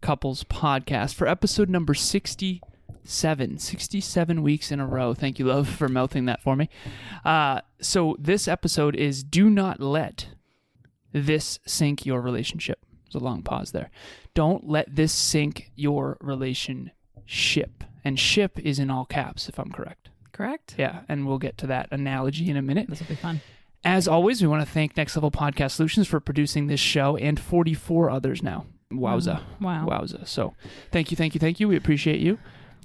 Couples podcast for episode number 67. 67 weeks in a row. Thank you, love, for mouthing that for me. Uh, so, this episode is Do Not Let This Sink Your Relationship. There's a long pause there. Don't let this sink your relationship. And ship is in all caps, if I'm correct. Correct? Yeah, and we'll get to that analogy in a minute. This will be fun. As always, we want to thank Next Level Podcast Solutions for producing this show and 44 others now. Wowza. Wow. Wowza. So thank you, thank you, thank you. We appreciate you.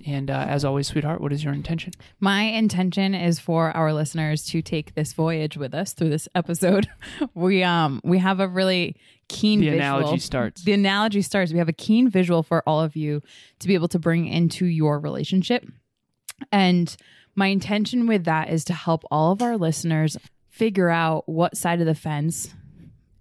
And uh, as always, sweetheart, what is your intention? My intention is for our listeners to take this voyage with us through this episode. We um we have a really keen The visual. analogy starts. The analogy starts. We have a keen visual for all of you to be able to bring into your relationship. And my intention with that is to help all of our listeners figure out what side of the fence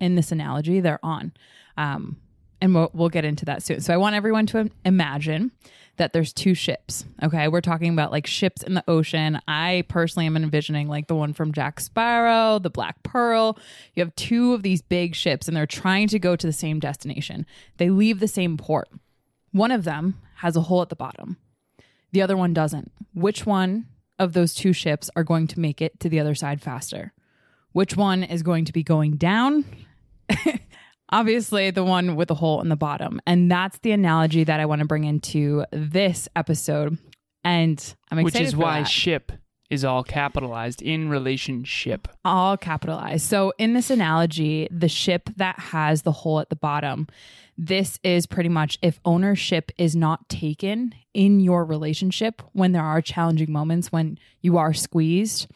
in this analogy they're on. Um, and we'll, we'll get into that soon. So I want everyone to imagine that there's two ships. Okay, we're talking about like ships in the ocean. I personally am envisioning like the one from Jack Sparrow, the Black Pearl. You have two of these big ships, and they're trying to go to the same destination. They leave the same port. One of them has a hole at the bottom. The other one doesn't. Which one of those two ships are going to make it to the other side faster? Which one is going to be going down obviously the one with the hole in the bottom. And that's the analogy that I want to bring into this episode. And I'm excited Which is why that. ship is all capitalized in relationship. all capitalized. So in this analogy, the ship that has the hole at the bottom, this is pretty much if ownership is not taken in your relationship when there are challenging moments when you are squeezed,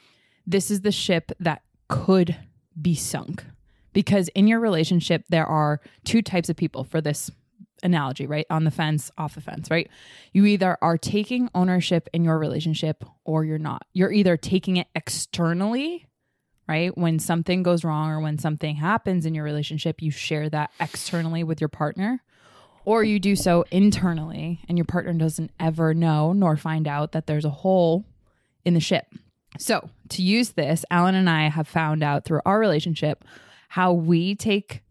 this is the ship that could be sunk. Because in your relationship, there are two types of people for this analogy, right? On the fence, off the fence, right? You either are taking ownership in your relationship or you're not. You're either taking it externally, right? When something goes wrong or when something happens in your relationship, you share that externally with your partner, or you do so internally and your partner doesn't ever know nor find out that there's a hole in the ship. So, to use this, Alan and I have found out through our relationship how we take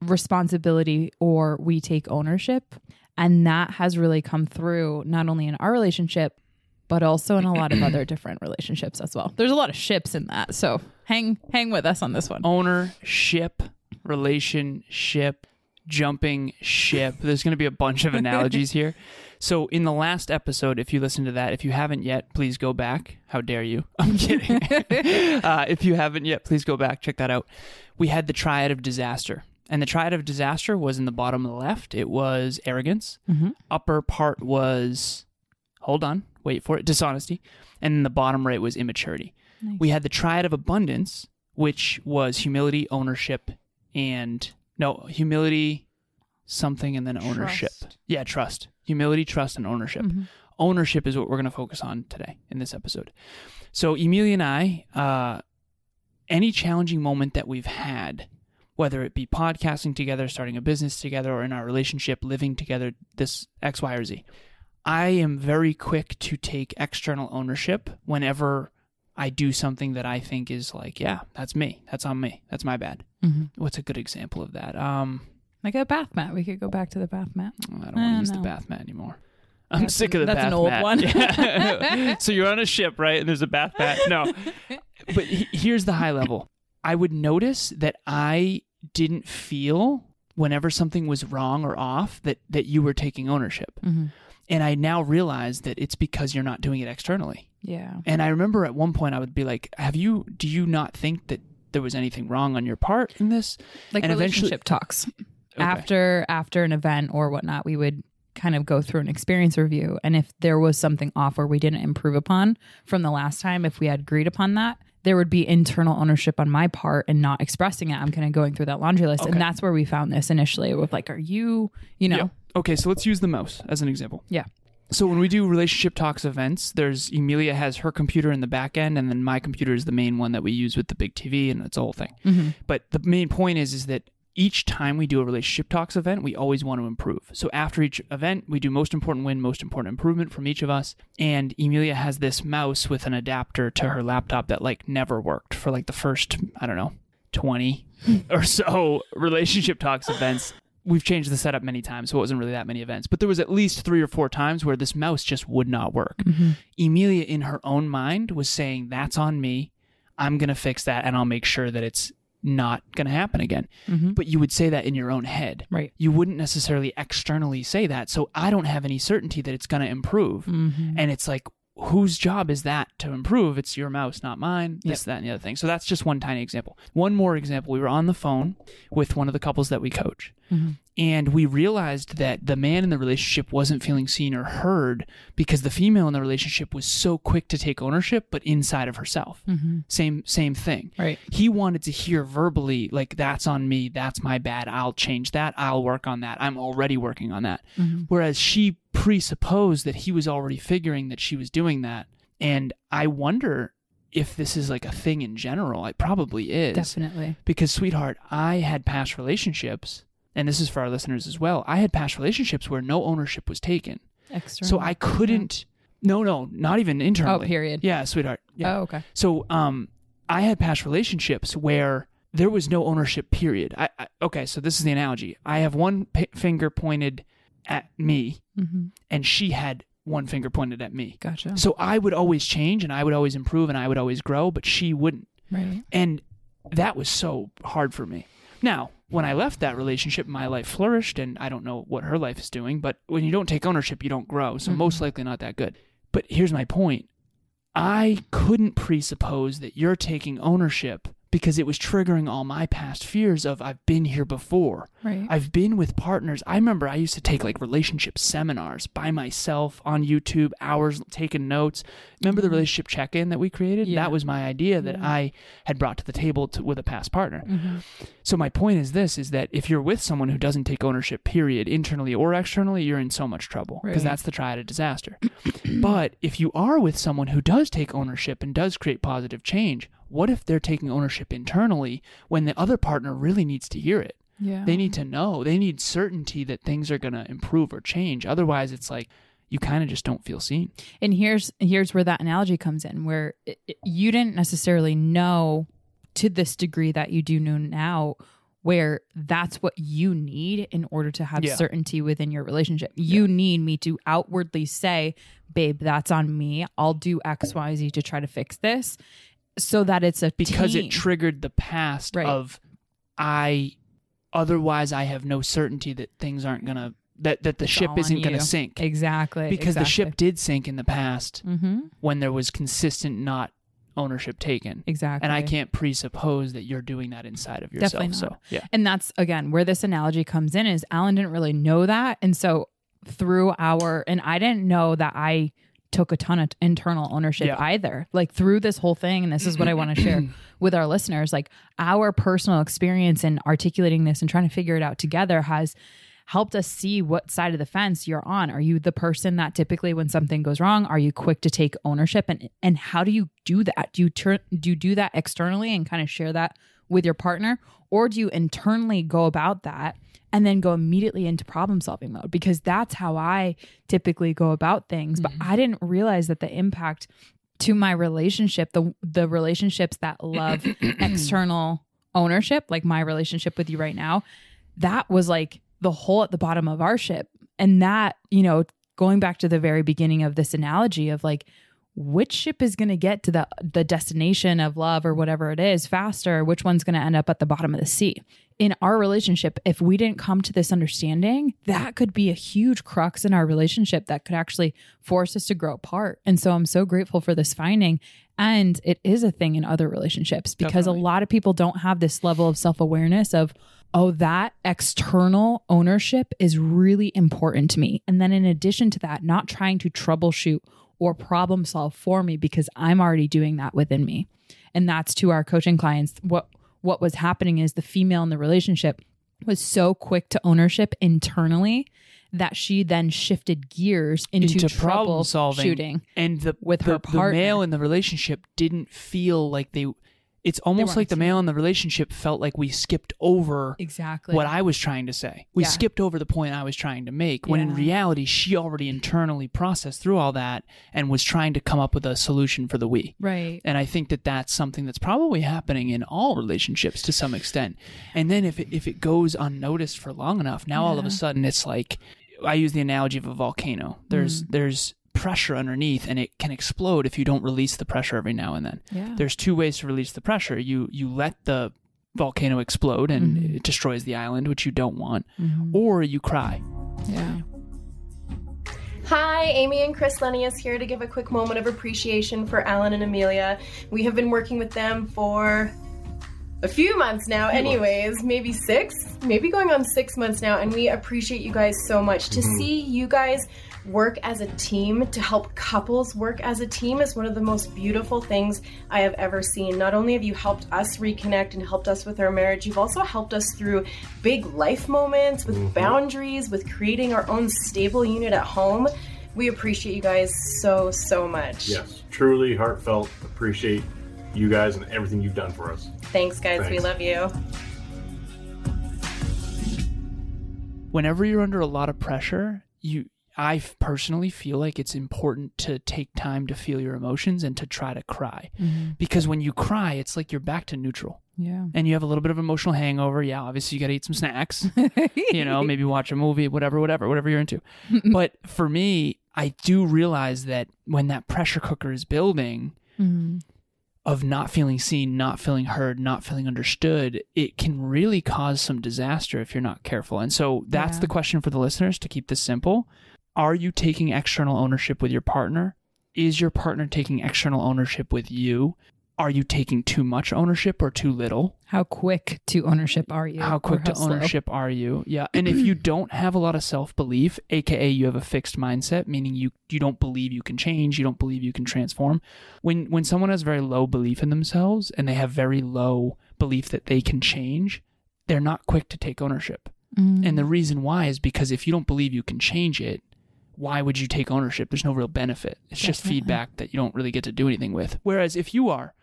responsibility or we take ownership. And that has really come through not only in our relationship, but also in a lot of other different relationships as well. There's a lot of ships in that. So hang hang with us on this one. Ownership, relationship, jumping ship. There's going to be a bunch of analogies here. So, in the last episode, if you listen to that, if you haven't yet, please go back. How dare you? I'm kidding. uh, if you haven't yet, please go back, check that out. We had the triad of disaster. And the triad of disaster was in the bottom left. It was arrogance. Upper part was, hold on, wait for it, dishonesty. And then the bottom right was immaturity. We had the triad of abundance, which was humility, ownership, and no, humility, something, and then ownership. Trust. Yeah, trust. Humility, trust, and ownership. Ownership is what we're going to focus on today in this episode. So, Emilia and I, uh, any challenging moment that we've had, whether it be podcasting together, starting a business together, or in our relationship, living together, this X, Y, or Z, I am very quick to take external ownership whenever I do something that I think is like, yeah, that's me. That's on me. That's my bad. What's a good example of that? Um, Like a bath mat. We could go back to the bath mat. I don't want to use no. the bath mat anymore. I'm That's sick of the that's bath an old mat. one. Yeah. so you're on a ship, right? And there's a bath mat. No. But he- here's the high level. I would notice that I didn't feel whenever something was wrong or off that that you were taking ownership. Mm-hmm. And I now realize that it's because you're not doing it externally. Yeah. And I remember at one point I would be like, "Have you? Do you not think that there was anything wrong on your part in this?" Like And relationship talks. After after an event or whatnot, we would kind of go through an experience review. And if there was something off or we didn't improve upon from the last time, if we had agreed upon that, there would be internal ownership on my part and not expressing it. I'm kind of going through that laundry list. Okay. And that's where we found this initially with like, are you, you know. Okay, so let's use the mouse as an example. Yeah. So when we do relationship talks events, there's Emilia has her computer in the back end, and then my computer is the main one that we use with the big TV, and it's a whole thing. Mhm. But the main point is, is that each time we do a relationship talks event, we always want to improve. So after each event, we do most important win, most important improvement from each of us. And Emilia has this mouse with an adapter to her laptop that like never worked for like the first, I don't know, 20 or so relationship talks events. We've changed the setup many times, so it wasn't really that many events. But there was at least three or four times where this mouse just would not work. Mhm. Emilia, in her own mind, was saying, That's on me. I'm going to fix that and I'll make sure that it's not going to happen again. Mhm. But you would say that in your own head. right. You wouldn't necessarily externally say that. So I don't have any certainty that it's going to improve. Mhm. And it's like, whose job is that to improve? It's your mouse, not mine. This, Yep. that, and the other thing. So that's just one tiny example. One more example. We were on the phone with one of the couples that we coach. Mhm. And we realized that the man in the relationship wasn't feeling seen or heard because the female in the relationship was so quick to take ownership, but inside of herself. Mhm. Same same thing. Right. He wanted to hear verbally, like, that's on me, that's my bad, I'll change that, I'll work on that, I'm already working on that. Mhm. Whereas she presupposed that he was already figuring that she was doing that. And I wonder if this is like a thing in general. It probably is. Definitely. Because, sweetheart, I had past relationships, and this is for our listeners as well. I had past relationships where no ownership was taken. External. So I couldn't. No, no, not even internally. Oh, period. Yeah, sweetheart. Yeah. Oh, okay. So, um, I had past relationships where there was no ownership. Period. I, I okay. So this is the analogy. I have one p- finger pointed at me, hmm and she had one finger pointed at me. Gotcha. So I would always change, and I would always improve, and I would always grow, but she wouldn't. Right. And that was so hard for me. Now, when I left that relationship, my life flourished, and I don't know what her life is doing, but when you don't take ownership, you don't grow. So, Mhm. most likely not that good. But here's my point I couldn't presuppose that you're taking ownership because it was triggering all my past fears of I've been here before. Right. I've been with partners. I remember I used to take like relationship seminars by myself on YouTube, hours taking notes. Remember the Mhm. relationship check in that we created? Yeah. That was my idea that Yeah. I had brought to the table to, with a past partner. hmm So my point is this is that if you're with someone who doesn't take ownership, period, internally or externally, you're in so much trouble because Right. that's the triad of disaster. but if you are with someone who does take ownership and does create positive change, what if they're taking ownership internally when the other partner really needs to hear it? Yeah. They need to know. They need certainty that things are going to improve or change. Otherwise, it's like you kind of just don't feel seen. and here's here's where that analogy comes in where it, it- you didn't necessarily know to this degree that you do know now where that's what you need in order to have Yeah. certainty within your relationship you need me to outwardly say babe that's on me i'll do xyz to try to fix this so that it's a because team. it triggered the past Right. of I otherwise I have no certainty that things aren't gonna that that the It's ship isn't gonna sink exactly because the ship did sink in the past mm-hmm. when there was consistent not ownership taken exactly and I can't presuppose that you're doing that inside of yourself Definitely so yeah And that's again where this analogy comes in is Alan didn't really know that. And so through our and I didn't know that I took a ton of internal ownership Yeah. either. Like through this whole thing, and this is what I want to share with our listeners, like our personal experience in articulating this and trying to figure it out together has helped us see what side of the fence you're on. Are you the person that typically when something goes wrong, are you quick to take ownership and and how do you do that? Do you turn do you do that externally and kind of share that with your partner or do you internally go about that and then go immediately into problem solving mode? Because that's how I typically go about things. But mm-hmm. I didn't realize that the impact to my relationship the the relationships that love external ownership like my relationship with you right now that was like the hole at the bottom of our ship. And that you know going back to the very beginning of this analogy of like which ship is going to get to the the destination of love or whatever it is faster which one's going to end up at the bottom of the sea in our relationship if we didn't come to this understanding that could be a huge crux in our relationship that could actually force us to grow apart and so i'm so grateful for this finding and it is a thing in other relationships because Definitely. a lot of people don't have this level of self-awareness of oh, that external ownership is really important to me. And then in addition to that, not trying to troubleshoot or problem solve for me because I'm already doing that within me. And that's to our coaching clients. What what was happening is the female in the relationship was so quick to ownership internally that she then shifted gears into, Into trouble problem solving. shooting. and the with the, her the male in the relationship didn't feel like they it's almost like the male in the relationship felt like we skipped over Exactly. what I was trying to say. We Yeah. skipped over the point I was trying to make when in reality she already internally processed through all that and was trying to come up with a solution for the we. right. And I think that that's something that's probably happening in all relationships to some extent. And then if it, if it goes unnoticed for long enough, now all of a sudden it's like I use the analogy of a volcano. There's there's pressure underneath and it can explode if you don't release the pressure every now and then. Yeah. There's two ways to release the pressure. You you let the volcano explode and Mhm. it destroys the island, which you don't want, Mhm. or you cry. Yeah. Hi, Amy and Chris Lennius here to give a quick moment of appreciation for Alan and Emilia. We have been working with them for a few months now, anyways, maybe six, maybe going on six months now, and we appreciate you guys so much. To see you guys work as a team, to help couples work as a team, is one of the most beautiful things I have ever seen. Not only have you helped us reconnect and helped us with our marriage, you've also helped us through big life moments, with mm-hmm. boundaries, with creating our own stable unit at home. We appreciate you guys so, so much. Yes, truly heartfelt. Appreciate you guys and everything you've done for us. Thanks, guys. We love you. Whenever you're under a lot of pressure, you I personally feel like it's important to take time to feel your emotions and to try to cry. Mhm. Because when you cry, it's like you're back to neutral. Yeah. and you have a little bit of emotional hangover, yeah, obviously you got to eat some snacks, you know, maybe watch a movie, whatever, whatever, whatever you're into. but for me, I do realize that when that pressure cooker is building Mhm. of not feeling seen, not feeling heard, not feeling understood, it can really cause some disaster if you're not careful. And so that's Yeah. the question for the listeners to keep this simple. Are you taking external ownership with your partner? Is your partner taking external ownership with you? Are you taking too much ownership or too little? How quick to ownership are you? How quick to slow? ownership are you? Yeah. And if you don't have a lot of self belief, aka you have a fixed mindset, meaning you you don't believe you can change, you don't believe you can transform. When when someone has very low belief in themselves and they have very low belief that they can change, they're not quick to take ownership. Mhm. And the reason why is because if you don't believe you can change it, why would you take ownership? There's no real benefit. It's just feedback that you don't really get to do anything with. Whereas if you are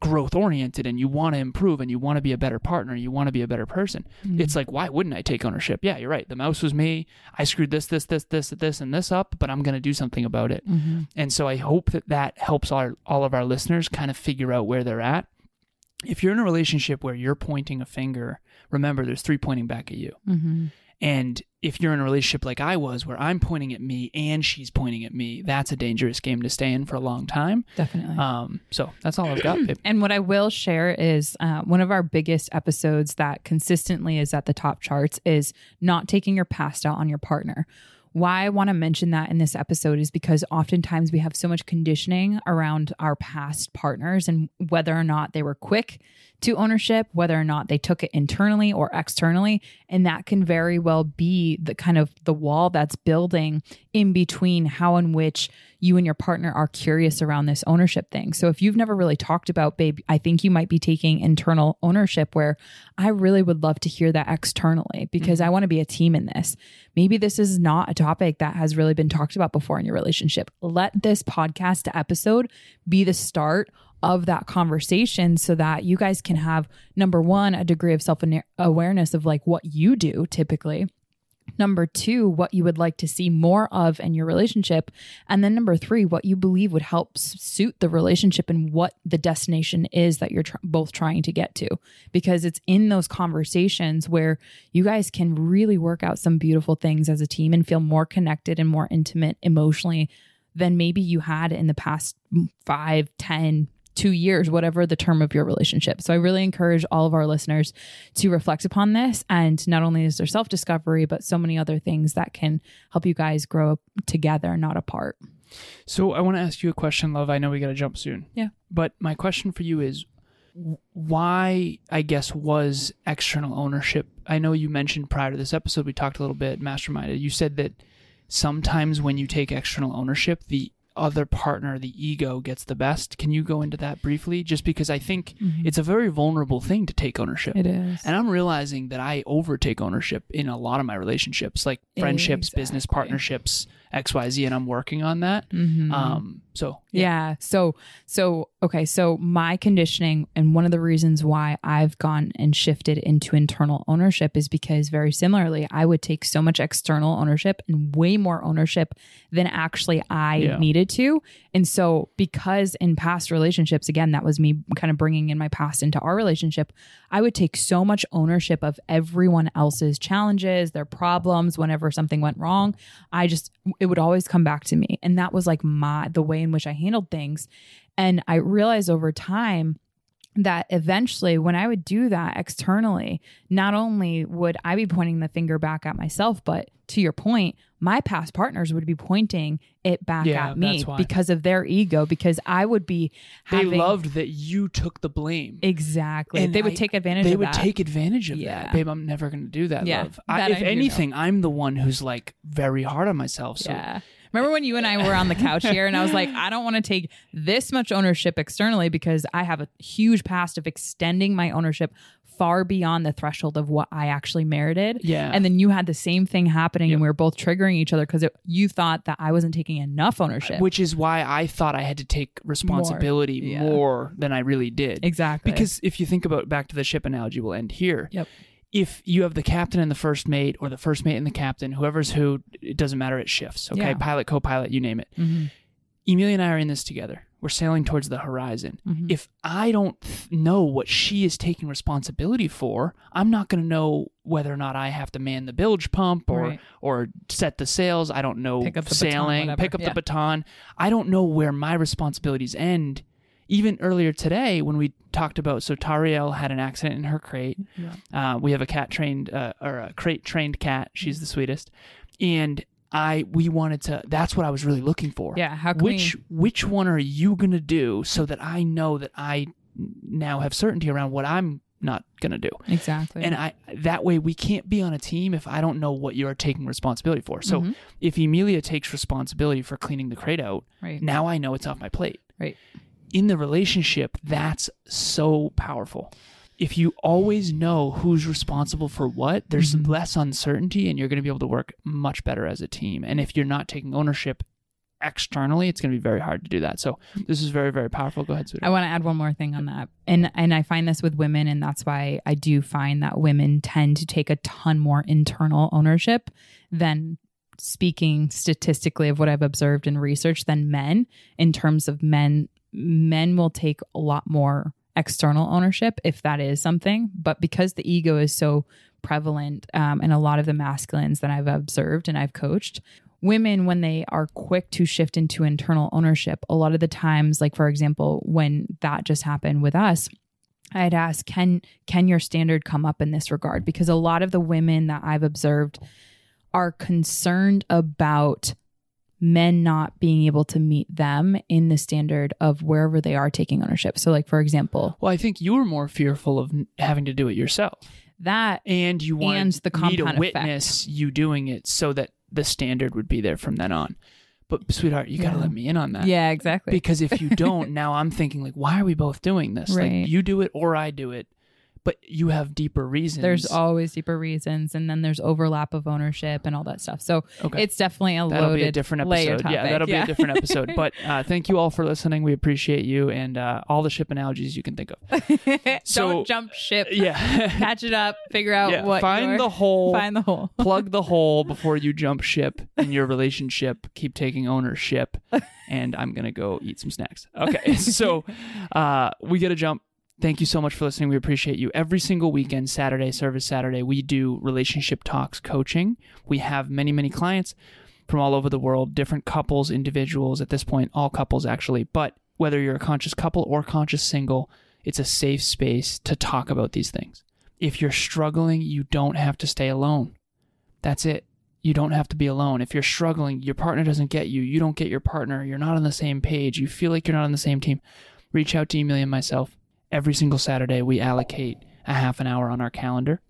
growth oriented and you want to improve and you want to be a better partner, you want to be a better person, Mhm. it's like, why wouldn't I take ownership? Yeah, you're right. The mouse was me. I screwed this, this, this, this, this, and this up, but I'm going to do something about it. Mhm. And so I hope that that helps our, all of our listeners kind of figure out where they're at. If you're in a relationship where you're pointing a finger, remember there's three pointing back at you. Mhm. And if you're in a relationship like I was, where I'm pointing at me and she's pointing at me, that's a dangerous game to stay in for a long time. Definitely. Um, so that's all I've got. babe. And what I will share is uh, one of our biggest episodes that consistently is at the top charts is not taking your past out on your partner. Why I want to mention that in this episode is because oftentimes we have so much conditioning around our past partners and whether or not they were quick to ownership, whether or not they took it internally or externally. And that can very well be the kind of the wall that's building in between how in which you and your partner are curious around this ownership thing. So if you've never really talked about, babe, I think you might be taking internal ownership where I really would love to hear that externally because mm-hmm. I want to be a team in this. Maybe this is not a topic that has really been talked about before in your relationship. Let this podcast episode be the start of that conversation so that you guys can have number one, a degree of self awareness of like what you do typically. Number two, what you would like to see more of in your relationship. And then number three, what you believe would help suit the relationship and what the destination is that you're tr- both trying to get to. Because it's in those conversations where you guys can really work out some beautiful things as a team and feel more connected and more intimate emotionally than maybe you had in the past mm, five, ten, two years, whatever the term of your relationship. So I really encourage all of our listeners to reflect upon this. And not only is there self discovery, but so many other things that can help you guys grow up together, not apart. So I want to ask you a question, love. I know we got to jump soon. Yeah. But my question for you is why, I guess, was external ownership? I know you mentioned prior to this episode, we talked a little bit, masterminded. You said that sometimes when you take external ownership, the other partner, the ego, gets the best. Can you go into that briefly? Just because I think it's a very vulnerable thing to take ownership. It is. And I'm realizing that I overtake ownership in a lot of my relationships, like friendships, business partnerships, XYZ, and I'm working on that. Mhm. Um, so Yeah. So, so, okay. So, my conditioning, and one of the reasons why I've gone and shifted into internal ownership is because, very similarly, I would take so much external ownership and way more ownership than actually I Yeah. needed to. And so, because in past relationships, again, that was me kind of bringing in my past into our relationship, I would take so much ownership of everyone else's challenges, their problems, whenever something went wrong. I just, it would always come back to me. And that was like my, the way in which I handled things. And I realized over time that eventually, when I would do that externally, not only would I be pointing the finger back at myself, but to your point, my past partners would be pointing it back Yeah, at me because of their ego, because I would be they loved that you took the blame. exactly. And they would I- take advantage They would that. take advantage of Yeah. that, babe. I'm never going to do that, Yeah, love. I, if I do know. anything, I'm the one who's like very hard on myself. So Yeah. Remember when you and I were on the couch here and I was like, I don't want to take this much ownership externally because I have a huge past of extending my ownership far beyond the threshold of what I actually merited. Yeah. And then you had the same thing happening and we were both triggering each other because you thought that I wasn't taking enough ownership. which is why I thought I had to take responsibility yeah. more than I really did. exactly. Because if you think about back to the ship analogy, we'll end here. Yep. If you have the captain and the first mate, or the first mate and the captain, whoever's who, it doesn't matter. It shifts. Okay, Yeah. pilot, co-pilot, you name it. Mhm. Emilia and I are in this together. We're sailing towards the horizon. Mhm. If I don't th- know what she is taking responsibility for, I'm not going to know whether or not I have to man the bilge pump or Right. or set the sails. I don't know Pick the baton, sailing, pick up Yeah. the baton. I don't know where my responsibilities end. Even earlier today, when we talked about, so Tariel had an accident in her crate. Uh, we have a cat trained uh, or a crate trained cat. She's the sweetest, and I we wanted to. That's what I was really looking for. Yeah, how can which which one are you gonna do so that I know that I now have certainty around what I'm not gonna do. exactly. And I that way we can't be on a team if I don't know what you're taking responsibility for. So Mhm. if Emilia takes responsibility for cleaning the crate out, right. now I know it's off my plate. Right. In the relationship, that's so powerful. If you always know who's responsible for what, there's Mhm. less uncertainty and you're going to be able to work much better as a team. And if you're not taking ownership externally, it's going to be very hard to do that. So this is very, very powerful. Go ahead, I want to add one more thing on that. And and I find this with women and that's why I do find that women tend to take a ton more internal ownership than speaking statistically of what I've observed in research than men in terms of men men will take a lot more external ownership if that is something. But because the ego is so prevalent um, in a lot of the masculines that i've observed and i've coached women when they are quick to shift into internal ownership a lot of the times like for example when that just happened with us i'd ask can can your standard come up in this regard? Because a lot of the women that i've observed are concerned about men not being able to meet them in the standard of wherever they are taking ownership so like for example Well, I think you were more fearful of having to do it yourself. that And you want And the me to compound effect. witness you doing it so that the standard would be there from then on. But, sweetheart, you got to Yeah. let me in on that. yeah exactly because if you don't now i'm thinking like why are we both doing this Right. like you do it or i do it but you have deeper reasons. There's always deeper reasons and then there's overlap of ownership and all that stuff. So okay. it's definitely a that'll loaded be a different episode. Topic. yeah that'll be a different episode. But uh, thank you all for listening. We appreciate you and uh, all the ship analogies you can think of. So- don't jump ship. yeah. Catch it up. Figure out yeah. what find the hole. find the hole. Plug the hole before you jump ship in your relationship. Keep taking ownership. And i'm gonna go eat some snacks. Okay. So uh, we gotta jump thank you so much for listening we appreciate you every single weekend saturday service saturday we do relationship talks coaching we have many many clients from all over the world, different couples, individuals, at this point, all couples actually. But whether you're a conscious couple or conscious single, it's a safe space to talk about these things. If you're struggling, you don't have to stay alone. That's it. You don't have to be alone. If you're struggling, your partner doesn't get you, you don't get your partner, you're not on the same page, you feel like you're not on the same team, reach out to Emilia and myself. Every single Saturday, we allocate a half an hour on our calendar.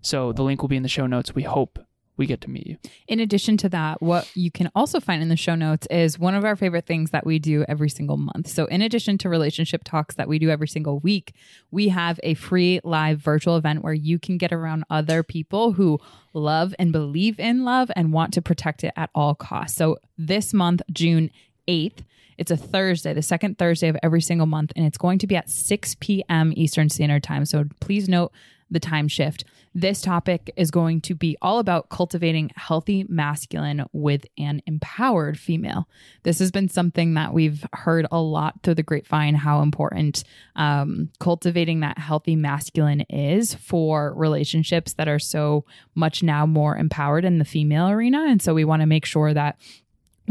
So the link will be in the show notes. We hope we get to meet you. In addition to that, what you can also find in the show notes is one of our favorite things that we do every single month. So, in addition to relationship talks that we do every single week, we have a free live virtual event where you can get around other people who love and believe in love and want to protect it at all costs. So, this month, June 8th, it's a Thursday, the second Thursday of every single month, and it's going to be at 6 p.m. Eastern Standard Time. So please note the time shift. This topic is going to be all about cultivating healthy masculine with an empowered female. This has been something that we've heard a lot through the grapevine how important um, cultivating that healthy masculine is for relationships that are so much now more empowered in the female arena. And so we want to make sure that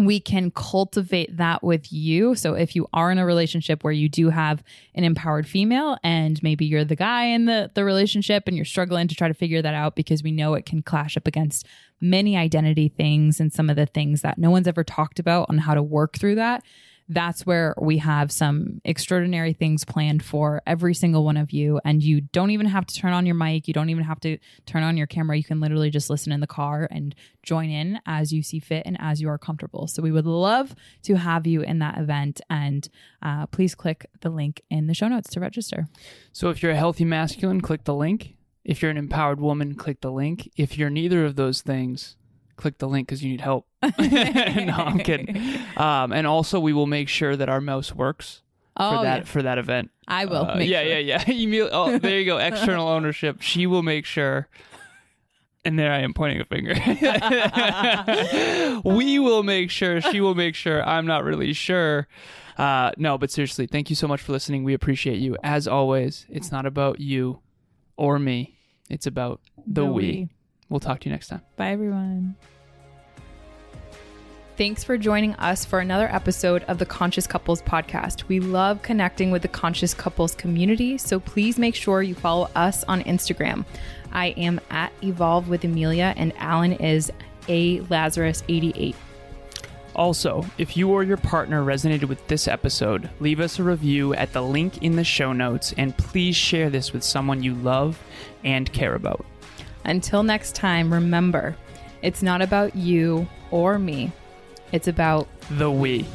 we can cultivate that with you. So if you are in a relationship where you do have an empowered female and maybe you're the guy in the the relationship and you're struggling to try to figure that out because we know it can clash up against many identity things and some of the things that no one's ever talked about on how to work through that that's where we have some extraordinary things planned for every single one of you. And you don't even have to turn on your mic. You don't even have to turn on your camera. You can literally just listen in the car and join in as you see fit and as you are comfortable. So we would love to have you in that event. And uh, please click the link in the show notes to register. So if you're a healthy masculine, click the link. If you're an empowered woman, click the link. If you're neither of those things, click the link because you need help. no, I'm kidding. Um, and also, we will make sure that our mouse works Oh, for that yeah. for that event. I will. Uh, make yeah, sure. yeah, yeah, Email- oh, there you go. External ownership. She will make sure. And there I am pointing a finger. we will make sure. She will make sure. I'm not really sure. Uh, no, but seriously, thank you so much for listening. We appreciate you. As always, it's not about you or me. It's about the, The we. we. We'll talk to you next time. Bye, everyone. Thanks for joining us for another episode of the Conscious Couples podcast. We love connecting with the Conscious Couples community, so please make sure you follow us on Instagram. I am at Evolve with Emilia, and Alan is a Lazaros88. Also, if you or your partner resonated with this episode, leave us a review at the link in the show notes and please share this with someone you love and care about. Until next time, remember, it's not about you or me, it's about The we.